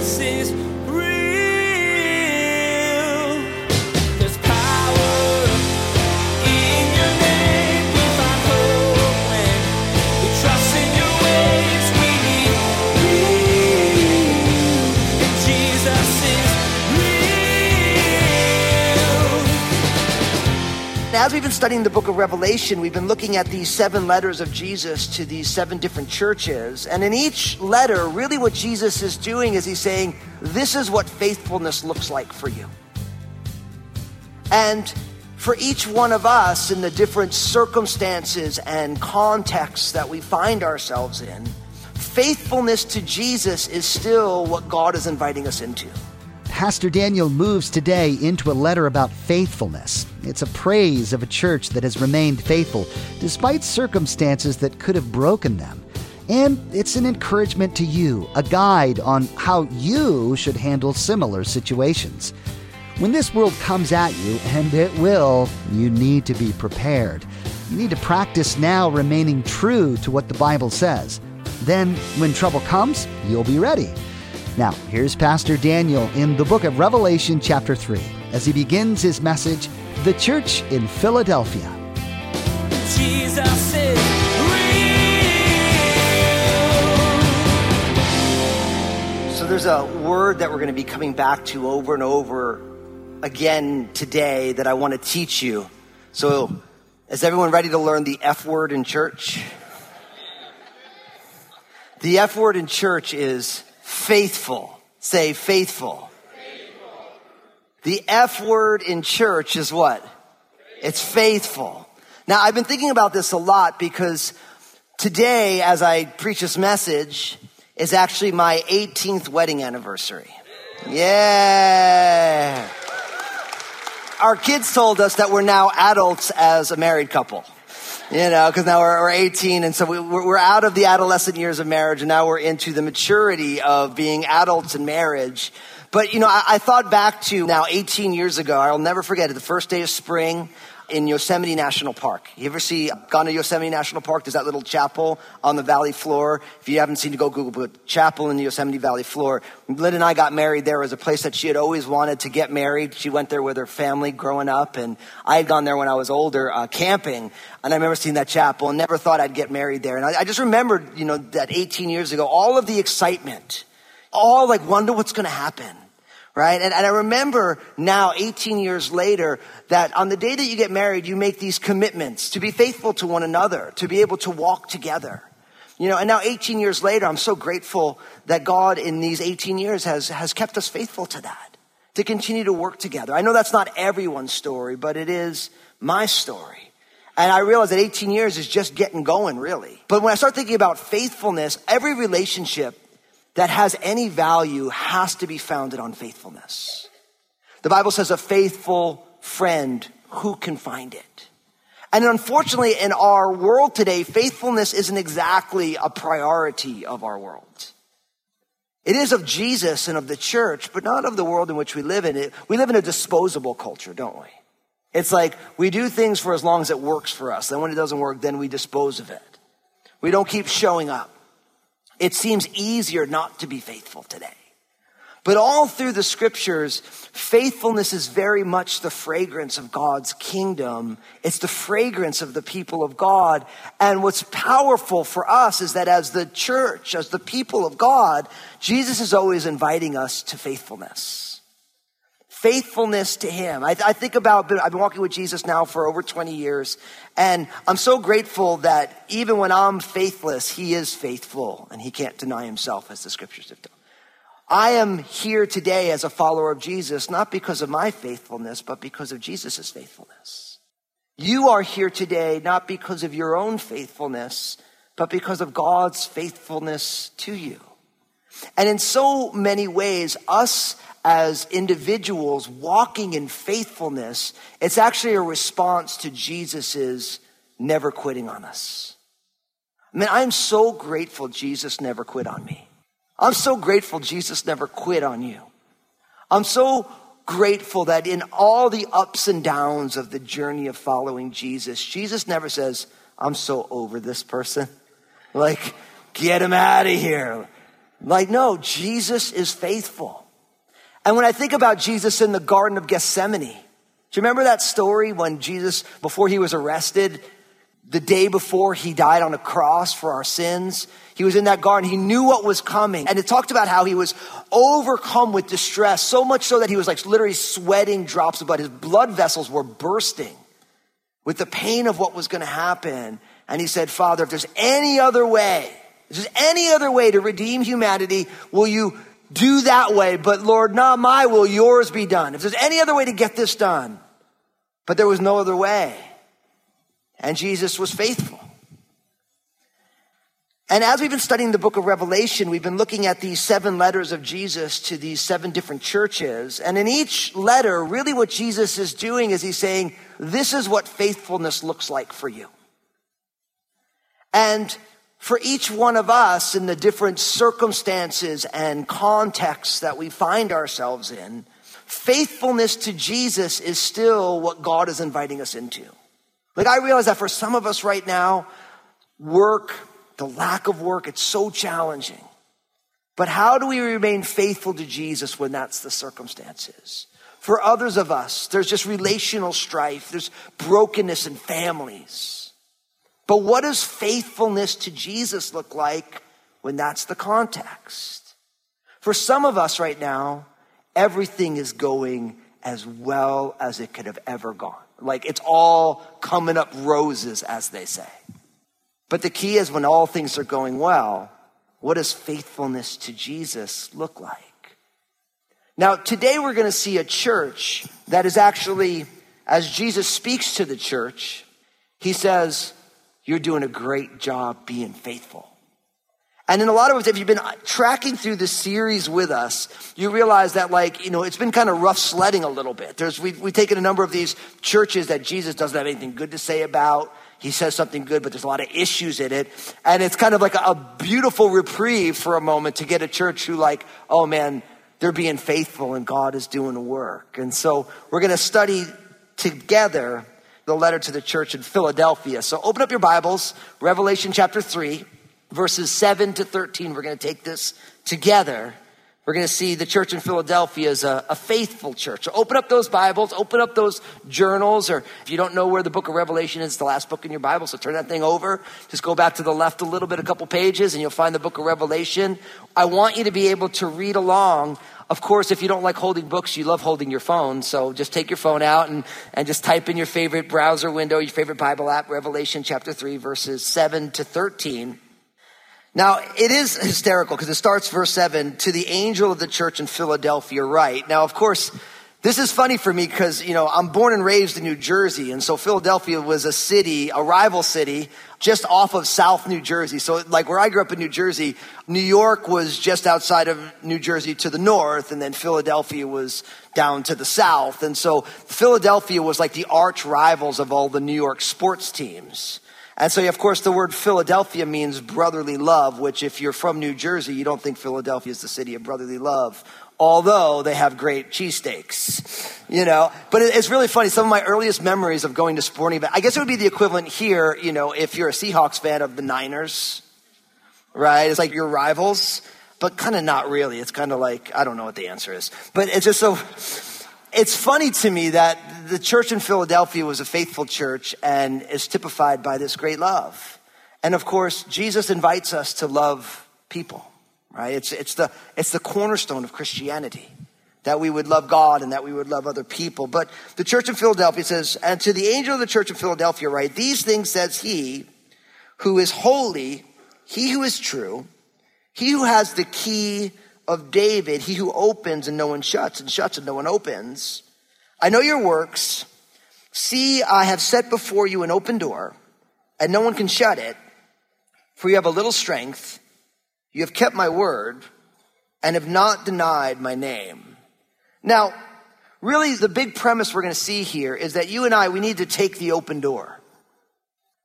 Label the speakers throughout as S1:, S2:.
S1: Jesus
S2: As we've been studying the book of Revelation, we've been looking at these seven letters of Jesus to these seven different churches. And in each letter, really what Jesus is doing is he's saying, This is what faithfulness looks like for you. And for each one of us in the different circumstances and contexts that we find ourselves in, faithfulness to Jesus is still what God is inviting us into.
S3: Pastor Daniel moves today into a letter about faithfulness. It's a praise of a church that has remained faithful despite circumstances that could have broken them. And it's an encouragement to you, a guide on how you should handle similar situations. When this world comes at you, and it will, you need to be prepared. You need to practice now remaining true to what the Bible says. Then, when trouble comes, you'll be ready. Now, here's Pastor Daniel in the book of Revelation, chapter 3, as he begins his message The Church in Philadelphia.
S1: Jesus is.
S2: So there's a word that we're going to be coming back to over and over again today that I want to teach you. So is everyone ready to learn the F word in church? The F word in church is faithful. Say faithful. The F word in church is what? It's faithful. Now, I've been thinking about this a lot because today, as I preach this message, is actually my 18th wedding anniversary. Yeah. Our kids told us that we're now adults as a married couple. You know, because now we're, we're 18, and so we, we're, out of the adolescent years of marriage, and now we're into the maturity of being adults in marriage. But, you know, I, I thought back to now 18 years ago. I'll never forget it. The first day of spring in Yosemite National Park. You ever see, gone to Yosemite National Park? There's that little chapel on the valley floor. If you haven't seen it, go Google it. Chapel in the Yosemite Valley floor. Lynn and I got married there. It was a place that she had always wanted to get married. She went there with her family growing up, and I had gone there when I was older, uh, camping. And I remember seeing that chapel and never thought I'd get married there. And I, I just remembered, you know, that 18 years ago, all of the excitement, all like wonder what's going to happen right? And, and, I remember now, 18 years later, that on the day that you get married, you make these commitments to be faithful to one another, to be able to walk together. You know, and now 18 years later, I'm so grateful that God in these 18 years has, has kept us faithful to that, to continue to work together. I know that's not everyone's story, but it is my story. And I realize that 18 years is just getting going, really. But when I start thinking about faithfulness, every relationship that has any value has to be founded on faithfulness. The Bible says a faithful friend, who can find it? And unfortunately, in our world today, faithfulness isn't exactly a priority of our world. It is of Jesus and of the church, but not of the world in which we live in. It, We live in a disposable culture, don't we? It's like we do things for as long as it works for us. Then when it doesn't work, then we dispose of it. We don't keep showing up. It seems easier not to be faithful today. But all through the scriptures, faithfulness is very much the fragrance of God's kingdom. It's the fragrance of the people of God. And what's powerful for us is that as the church, as the people of God, Jesus is always inviting us to faithfulness faithfulness to him. I, I, think about, I've been walking with Jesus now for over 20 years, and I'm so grateful that even when I'm faithless, he is faithful, and he can't deny himself, as the scriptures have done. I am here today as a follower of Jesus, not because of my faithfulness, but because of Jesus' faithfulness. You are here today not because of your own faithfulness, but because of God's faithfulness to you. And in so many ways, us as individuals walking in faithfulness, it's actually a response to Jesus's never quitting on us. I mean, I'm so grateful Jesus never quit on me. I'm so grateful Jesus never quit on you. I'm so grateful that in all the ups and downs of the journey of following Jesus, Jesus never says, I'm so over this person. Like, get him out of here. Like, no, Jesus is faithful. And when I think about Jesus in the Garden of Gethsemane, do you remember that story when Jesus, before he was arrested, the day before he died on a cross for our sins, he was in that garden. He knew what was coming. And it talked about how he was overcome with distress, so much so that he was like literally sweating drops of blood. His blood vessels were bursting with the pain of what was going to happen. And he said, Father, if there's any other way, if there's any other way to redeem humanity, will you do that way? But Lord, not my will, yours be done. If there's any other way to get this done, but there was no other way. And Jesus was faithful. And as we've been studying the book of Revelation, we've been looking at these seven letters of Jesus to these seven different churches. And in each letter, really what Jesus is doing is he's saying, this is what faithfulness looks like for you. And for each one of us in the different circumstances and contexts that we find ourselves in, faithfulness to Jesus is still what God is inviting us into. Like I realize that for some of us right now, work, the lack of work, it's so challenging. But how do we remain faithful to Jesus when that's the circumstances? For others of us, there's just relational strife, there's brokenness in families. But what does faithfulness to Jesus look like when that's the context? For some of us right now, everything is going as well as it could have ever gone. Like it's all coming up roses, as they say. But the key is when all things are going well, what does faithfulness to Jesus look like? Now, today we're going to see a church that is actually, as Jesus speaks to the church, he says, You're doing a great job being faithful. And in a lot of ways, if you've been tracking through this series with us, you realize that like, you know, it's been kind of rough sledding a little bit. There's, we've, we've taken a number of these churches that Jesus doesn't have anything good to say about. He says something good, but there's a lot of issues in it. And it's kind of like a, beautiful reprieve for a moment to get a church who like, oh man, they're being faithful and God is doing work. And so we're going to study together the letter to the church in Philadelphia. So open up your Bibles, Revelation chapter 3 verses 7 to 13. We're going to take this together. We're going to see the church in Philadelphia is a, a, faithful church. So open up those Bibles, open up those journals, or if you don't know where the book of Revelation is, it's the last book in your Bible, so turn that thing over. Just go back to the left a little bit, a couple pages, and you'll find the book of Revelation. I want you to be able to read along. Of course, if you don't like holding books, you love holding your phone, so just take your phone out and, and just type in your favorite browser window, your favorite Bible app, Revelation chapter 3, verses 7 to 13. Now, it is hysterical because it starts verse 7 to the angel of the church in Philadelphia, right? Now, of course, this is funny for me because, you know, I'm born and raised in New Jersey. And so Philadelphia was a city, a rival city, just off of South New Jersey. So, like where I grew up in New Jersey, New York was just outside of New Jersey to the north, and then Philadelphia was down to the south. And so Philadelphia was like the arch rivals of all the New York sports teams. And so, of course, the word Philadelphia means brotherly love, which if you're from New Jersey, you don't think Philadelphia is the city of brotherly love, although they have great cheesesteaks, you know. But it's really funny. Some of my earliest memories of going to sporting events, I guess it would be the equivalent here, you know, if you're a Seahawks fan of the Niners, right? It's like your rivals, but kind of not really. It's kind of like, I don't know what the answer is. But it's just so it's funny to me that the church in Philadelphia was a faithful church and is typified by this great love. And of course, Jesus invites us to love people, right? It's, it's, the, it's the cornerstone of Christianity that we would love God and that we would love other people. But the church in Philadelphia says, and to the angel of the church of Philadelphia, right? These things says he who is holy, he who is true, he who has the key of David, he who opens and no one shuts, and shuts and no one opens. I know your works. See, I have set before you an open door, and no one can shut it, for you have a little strength. You have kept my word, and have not denied my name. Now, really, the big premise we're going to see here is that you and I, we need to take the open door.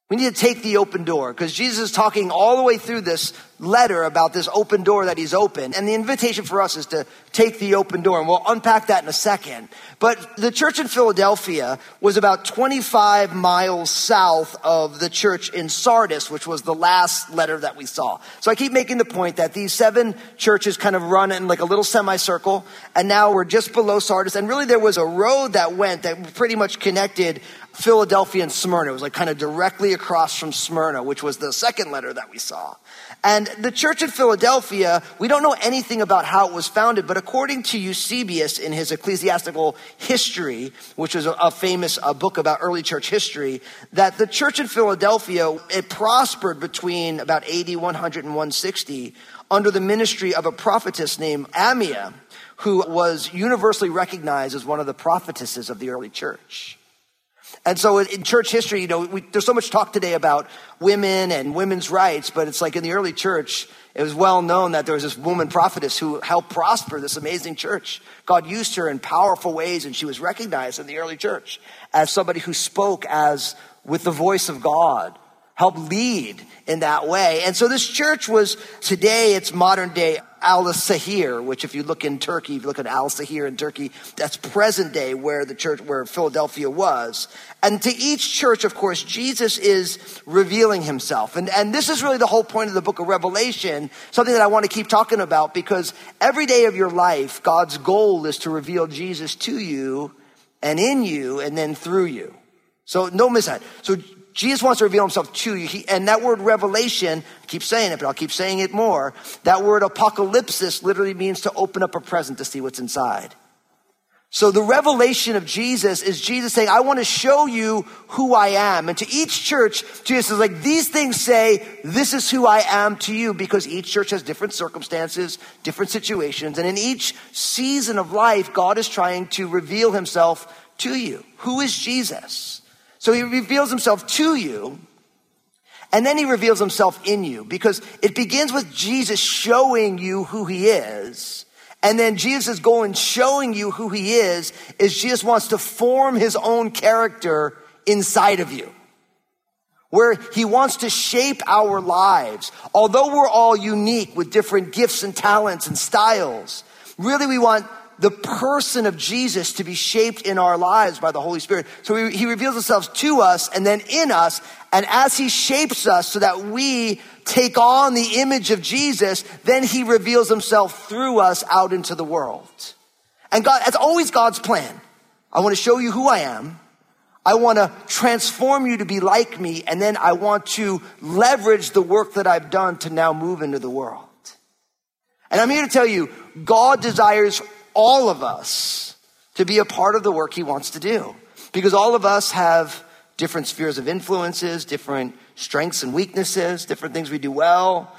S2: We need to take the open door because Jesus is talking all the way through this letter about this open door that he's opened. And the invitation for us is to take the open door. And we'll unpack that in a second. But the church in Philadelphia was about 25 miles south of the church in Sardis, which was the last letter that we saw. So I keep making the point that these seven churches kind of run in like a little semicircle. And now we're just below Sardis. And really there was a road that went that pretty much connected Philadelphia and Smyrna. It was like kind of directly across from Smyrna, which was the second letter that we saw. And the church in Philadelphia, we don't know anything about how it was founded, but according to Eusebius in his ecclesiastical history, which was a, a famous uh, book about early church history, that the church in Philadelphia, it prospered between about AD 100 and 160 under the ministry of a prophetess named Ammia, who was universally recognized as one of the prophetesses of the early church. And so in church history, you know, we, there's so much talk today about women and women's rights, but it's like in the early church, it was well known that there was this woman prophetess who helped prosper this amazing church. God used her in powerful ways, and she was recognized in the early church as somebody who spoke as with the voice of God, helped lead in that way. And so this church was today, it's modern day Alaşehir, which if you look in Turkey, if you look at Alaşehir in Turkey, that's present day where the church, where Philadelphia was. And to each church, of course, Jesus is revealing himself. And, and this is really the whole point of the book of Revelation, something that I want to keep talking about because every day of your life, God's goal is to reveal Jesus to you and in you and then through you. So no miss that. So Jesus wants to reveal himself to you. He, and that word revelation, I keep saying it, but I'll keep saying it more. That word apocalypsis literally means to open up a present to see what's inside. So the revelation of Jesus is Jesus saying, I want to show you who I am. And to each church, Jesus is like, these things say, this is who I am to you, because each church has different circumstances, different situations. And in each season of life, God is trying to reveal himself to you. Who is Jesus? So he reveals himself to you, and then he reveals himself in you because it begins with Jesus showing you who he is. And then Jesus' goal in showing you who he is is Jesus wants to form his own character inside of you. Where he wants to shape our lives. Although we're all unique with different gifts and talents and styles, really we want the person of Jesus to be shaped in our lives by the Holy Spirit. So he, he, reveals himself to us and then in us. And as he shapes us so that we take on the image of Jesus, then he reveals himself through us out into the world. And God, that's always God's plan. I want to show you who I am. I want to transform you to be like me. And then I want to leverage the work that I've done to now move into the world. And I'm here to tell you, God desires all of us to be a part of the work he wants to do. Because all of us have different spheres of influences, different strengths and weaknesses, different things we do well,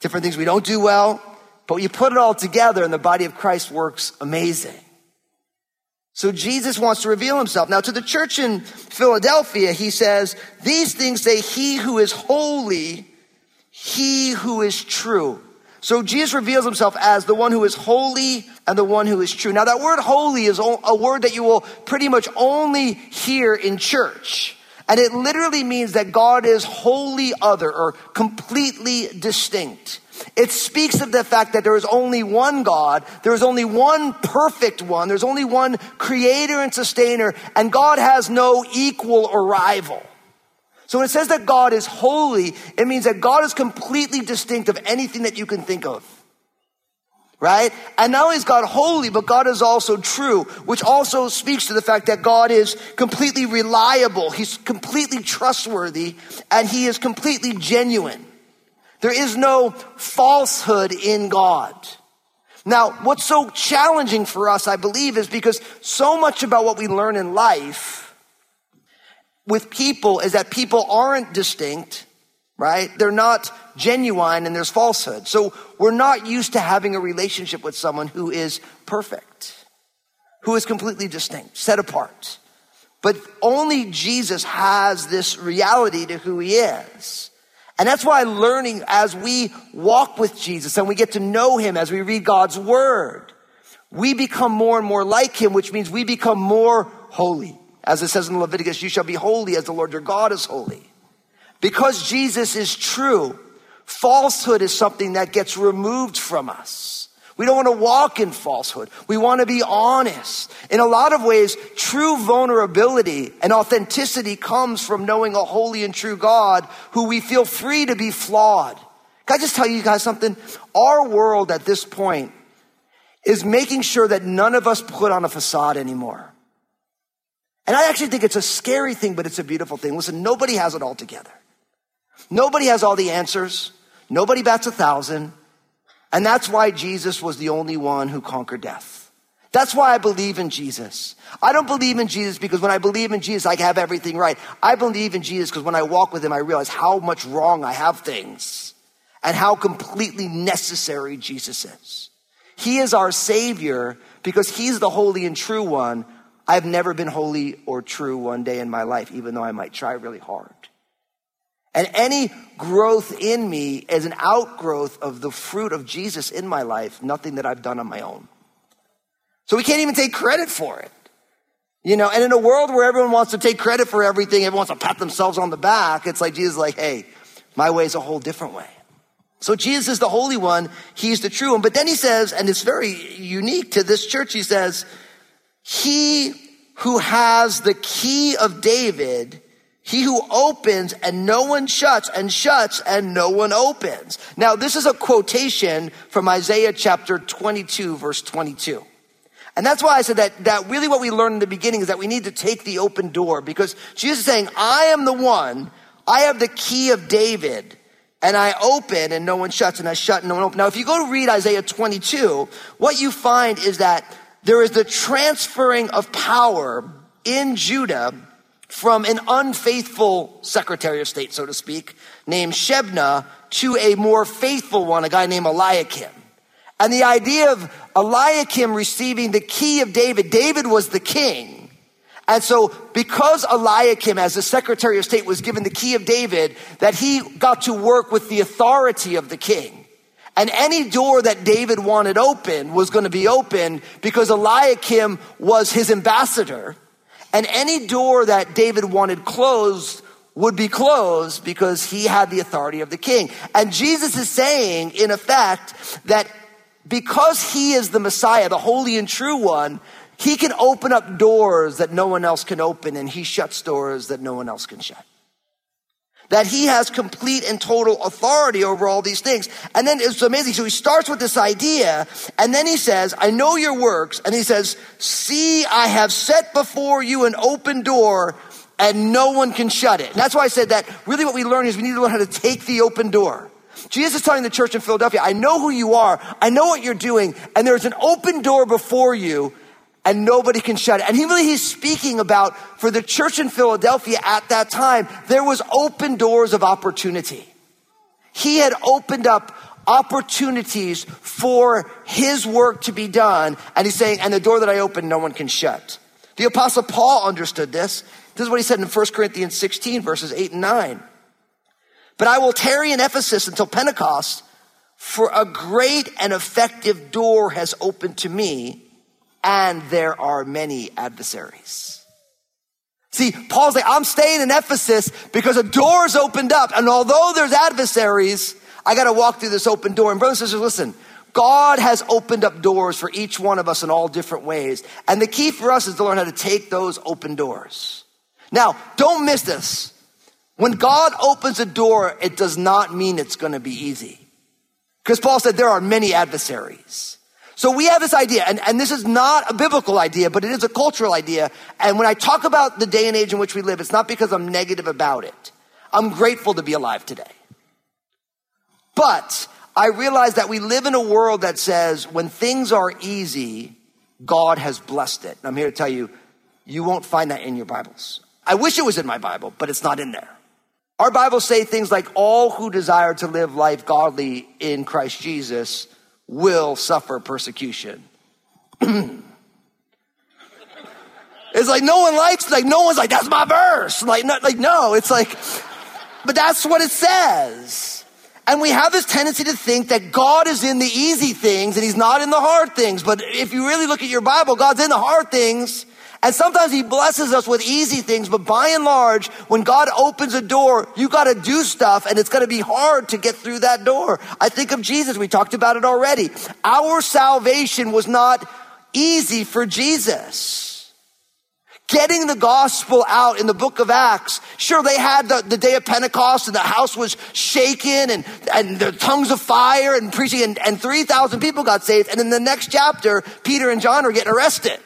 S2: different things we don't do well. But you put it all together and the body of Christ works amazing. So Jesus wants to reveal himself. Now to the church in Philadelphia, he says, these things say he who is holy, he who is true. So Jesus reveals himself as the one who is holy and the one who is true. Now that word holy is a word that you will pretty much only hear in church. And it literally means that God is wholly other or completely distinct. It speaks of the fact that there is only one God, there is only one perfect one, there's only one creator and sustainer, and God has no equal or rival. So when it says that God is holy, it means that God is completely distinct of anything that you can think of. Right? And not only is God holy, but God is also true, which also speaks to the fact that God is completely reliable. He's completely trustworthy and he is completely genuine. There is no falsehood in God. Now, what's so challenging for us, I believe, is because so much about what we learn in life with people is that people aren't distinct, right? They're not genuine and there's falsehood. So we're not used to having a relationship with someone who is perfect, who is completely distinct, set apart. But only Jesus has this reality to who he is. And that's why learning as we walk with Jesus and we get to know him as we read God's word, we become more and more like him, which means we become more holy. As it says in Leviticus, you shall be holy as the Lord your God is holy. Because Jesus is true, falsehood is something that gets removed from us. We don't want to walk in falsehood. We want to be honest. In a lot of ways, true vulnerability and authenticity comes from knowing a holy and true God who we feel free to be flawed. Can I just tell you guys something? Our world at this point is making sure that none of us put on a facade anymore. And I actually think it's a scary thing, but it's a beautiful thing. Listen, nobody has it all together. Nobody has all the answers. Nobody bats a thousand. And that's why Jesus was the only one who conquered death. That's why I believe in Jesus. I don't believe in Jesus because when I believe in Jesus, I have everything right. I believe in Jesus because when I walk with him, I realize how much wrong I have things and how completely necessary Jesus is. He is our savior because he's the holy and true one. I've never been holy or true one day in my life, even though I might try really hard. And any growth in me is an outgrowth of the fruit of Jesus in my life, nothing that I've done on my own. So we can't even take credit for it. You know, and in a world where everyone wants to take credit for everything, everyone wants to pat themselves on the back, it's like Jesus like, hey, my way is a whole different way. So Jesus is the Holy One. He's the true one. But then he says, and it's very unique to this church, he says, he who has the key of David he who opens and no one shuts and shuts and no one opens. Now, this is a quotation from Isaiah chapter 22, verse 22. And that's why I said that, that really what we learned in the beginning is that we need to take the open door because Jesus is saying, I am the one, I have the key of David, and I open and no one shuts, and I shut and no one opens. Now, if you go to read Isaiah 22, what you find is that there is the transferring of power in Judah from an unfaithful secretary of state, so to speak, named Shebna to a more faithful one, a guy named Eliakim. And the idea of Eliakim receiving the key of David, David was the king. And so because Eliakim as the secretary of state was given the key of David, that he got to work with the authority of the king. And any door that David wanted open was going to be open because Eliakim was his ambassador. And any door that David wanted closed would be closed because he had the authority of the king. And Jesus is saying, in effect, that because he is the Messiah, the holy and true one, he can open up doors that no one else can open, and he shuts doors that no one else can shut that he has complete and total authority over all these things. And then it's amazing. So he starts with this idea, and then he says, I know your works. And he says, See, I have set before you an open door, and no one can shut it. And that's why I said that really what we learn is we need to learn how to take the open door. Jesus is telling the church in Philadelphia, I know who you are, I know what you're doing, and there's an open door before you and nobody can shut it. And he really he's speaking about for the church in Philadelphia at that time, there was open doors of opportunity. He had opened up opportunities for his work to be done. And he's saying, and the door that I open, no one can shut. The apostle Paul understood this. This is what he said in 1 Corinthians 16 verses 8 and 9. But I will tarry in Ephesus until Pentecost, for a great and effective door has opened to me and there are many adversaries. See, Paul's like, I'm staying in Ephesus because a door's opened up. And although there's adversaries, I got to walk through this open door. And brothers and sisters, listen, God has opened up doors for each one of us in all different ways. And the key for us is to learn how to take those open doors. Now, don't miss this. When God opens a door, it does not mean it's going to be easy. Because Paul said there are many adversaries. So we have this idea, and, and this is not a biblical idea, but it is a cultural idea. And when I talk about the day and age in which we live, it's not because I'm negative about it. I'm grateful to be alive today. But I realize that we live in a world that says when things are easy, God has blessed it. And I'm here to tell you, you won't find that in your Bibles. I wish it was in my Bible, but it's not in there. Our Bibles say things like all who desire to live life godly in Christ Jesus will suffer persecution. it's like no one likes, like no one's like, that's my verse. Like, not, like, no, it's like, but that's what it says. And we have this tendency to think that God is in the easy things and he's not in the hard things. But if you really look at your Bible, God's in the hard things And sometimes he blesses us with easy things, but by and large, when God opens a door, you gotta do stuff and it's gonna be hard to get through that door. I think of Jesus. We talked about it already. Our salvation was not easy for Jesus. Getting the gospel out in the book of Acts. Sure, they had the, the day of Pentecost and the house was shaken and, and the tongues of fire and preaching and, and 3,000 people got saved. And in the next chapter, Peter and John are getting arrested.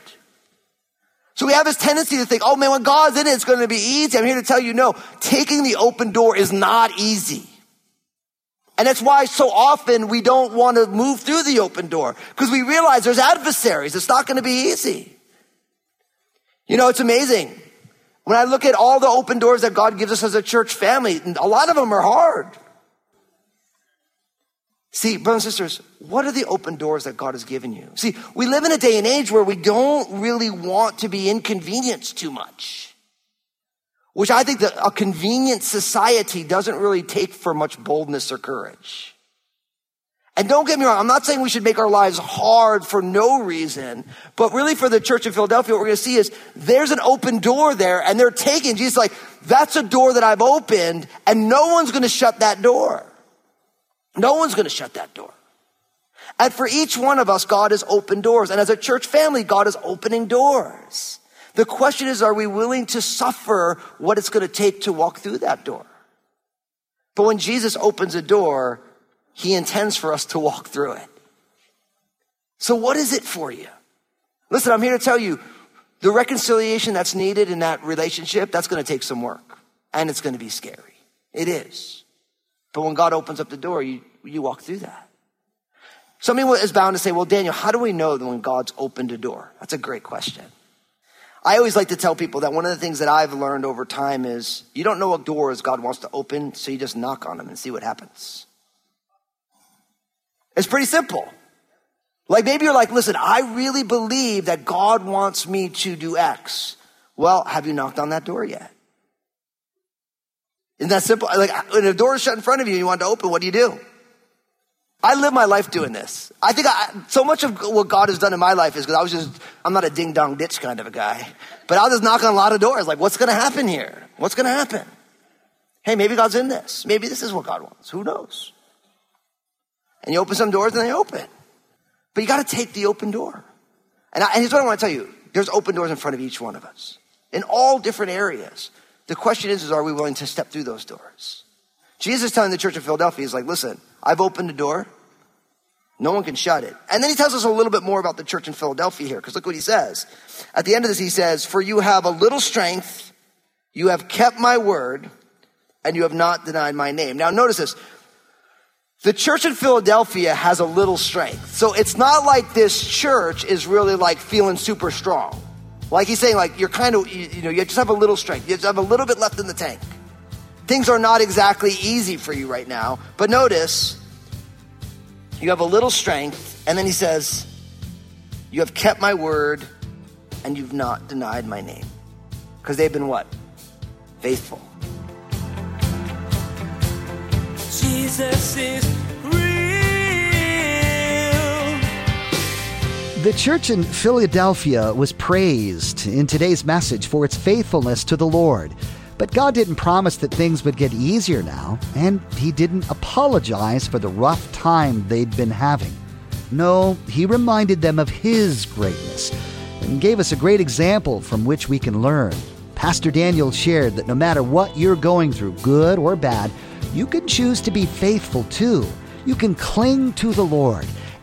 S2: So we have this tendency to think, oh man, when God's in it, it's going to be easy. I'm here to tell you, no, taking the open door is not easy. And that's why so often we don't want to move through the open door because we realize there's adversaries. It's not going to be easy. You know, it's amazing. When I look at all the open doors that God gives us as a church family, a lot of them are hard. See, brothers and sisters, what are the open doors that God has given you? See, we live in a day and age where we don't really want to be inconvenienced too much. Which I think that a convenient society doesn't really take for much boldness or courage. And don't get me wrong, I'm not saying we should make our lives hard for no reason, but really for the church in Philadelphia, what we're going to see is there's an open door there and they're taking, Jesus like, that's a door that I've opened and no one's going to shut that door. No one's going to shut that door. And for each one of us, God has opened doors. And as a church family, God is opening doors. The question is, are we willing to suffer what it's going to take to walk through that door? But when Jesus opens a door, he intends for us to walk through it. So what is it for you? Listen, I'm here to tell you the reconciliation that's needed in that relationship, that's going to take some work and it's going to be scary. It is. But when God opens up the door, you, you walk through that. Somebody is bound to say, well, Daniel, how do we know that when God's opened a door? That's a great question. I always like to tell people that one of the things that I've learned over time is you don't know what doors God wants to open, so you just knock on them and see what happens. It's pretty simple. Like maybe you're like, listen, I really believe that God wants me to do X. Well, have you knocked on that door yet? Isn't that simple? Like when a door is shut in front of you and you want to open, what do you do? I live my life doing this. I think I, so much of what God has done in my life is because I was just, I'm not a ding dong ditch kind of a guy, but I'll just knock on a lot of doors. Like, what's going to happen here? What's going to happen? Hey, maybe God's in this. Maybe this is what God wants. Who knows? And you open some doors and they open. But you got to take the open door. And, I, and here's what I want to tell you. There's open doors in front of each one of us in all different areas. The question is, is are we willing to step through those doors? Jesus telling the church of Philadelphia, he's like, listen, I've opened the door. No one can shut it. And then he tells us a little bit more about the church in Philadelphia here, because look what he says. At the end of this, he says, For you have a little strength, you have kept my word, and you have not denied my name. Now notice this. The church in Philadelphia has a little strength. So it's not like this church is really like feeling super strong. Like he's saying, like you're kind of, you, you know, you just have a little strength. You just have a little bit left in the tank. Things are not exactly easy for you right now. But notice, you have a little strength. And then he says, You have kept my word and you've not denied my name. Because they've been what? Faithful.
S1: Jesus is
S3: The church in Philadelphia was praised in today's message for its faithfulness to the Lord. But God didn't promise that things would get easier now, and He didn't apologize for the rough time they'd been having. No, He reminded them of His greatness and gave us a great example from which we can learn. Pastor Daniel shared that no matter what you're going through, good or bad, you can choose to be faithful too. You can cling to the Lord,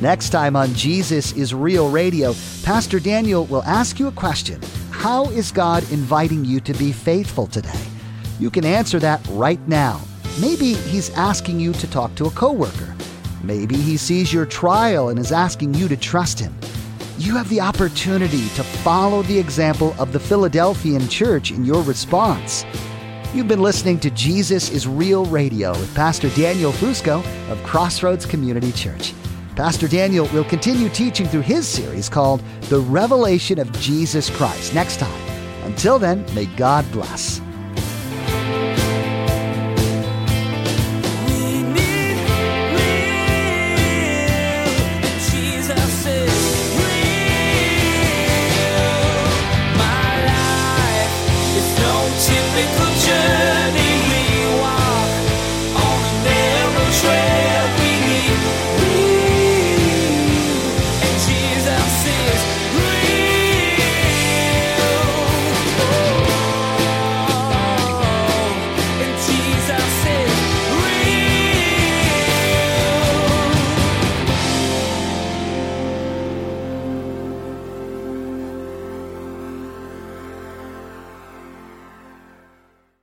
S3: Next time on Jesus is Real Radio, Pastor Daniel will ask you a question How is God inviting you to be faithful today? You can answer that right now. Maybe He's asking you to talk to a coworker. Maybe He sees your trial and is asking you to trust Him. You have the opportunity to follow the example of the Philadelphian church in your response. You've been listening to Jesus is Real Radio with Pastor Daniel Fusco of Crossroads Community Church. Pastor Daniel will continue teaching through his series called The Revelation of Jesus Christ next time. Until then, may God bless.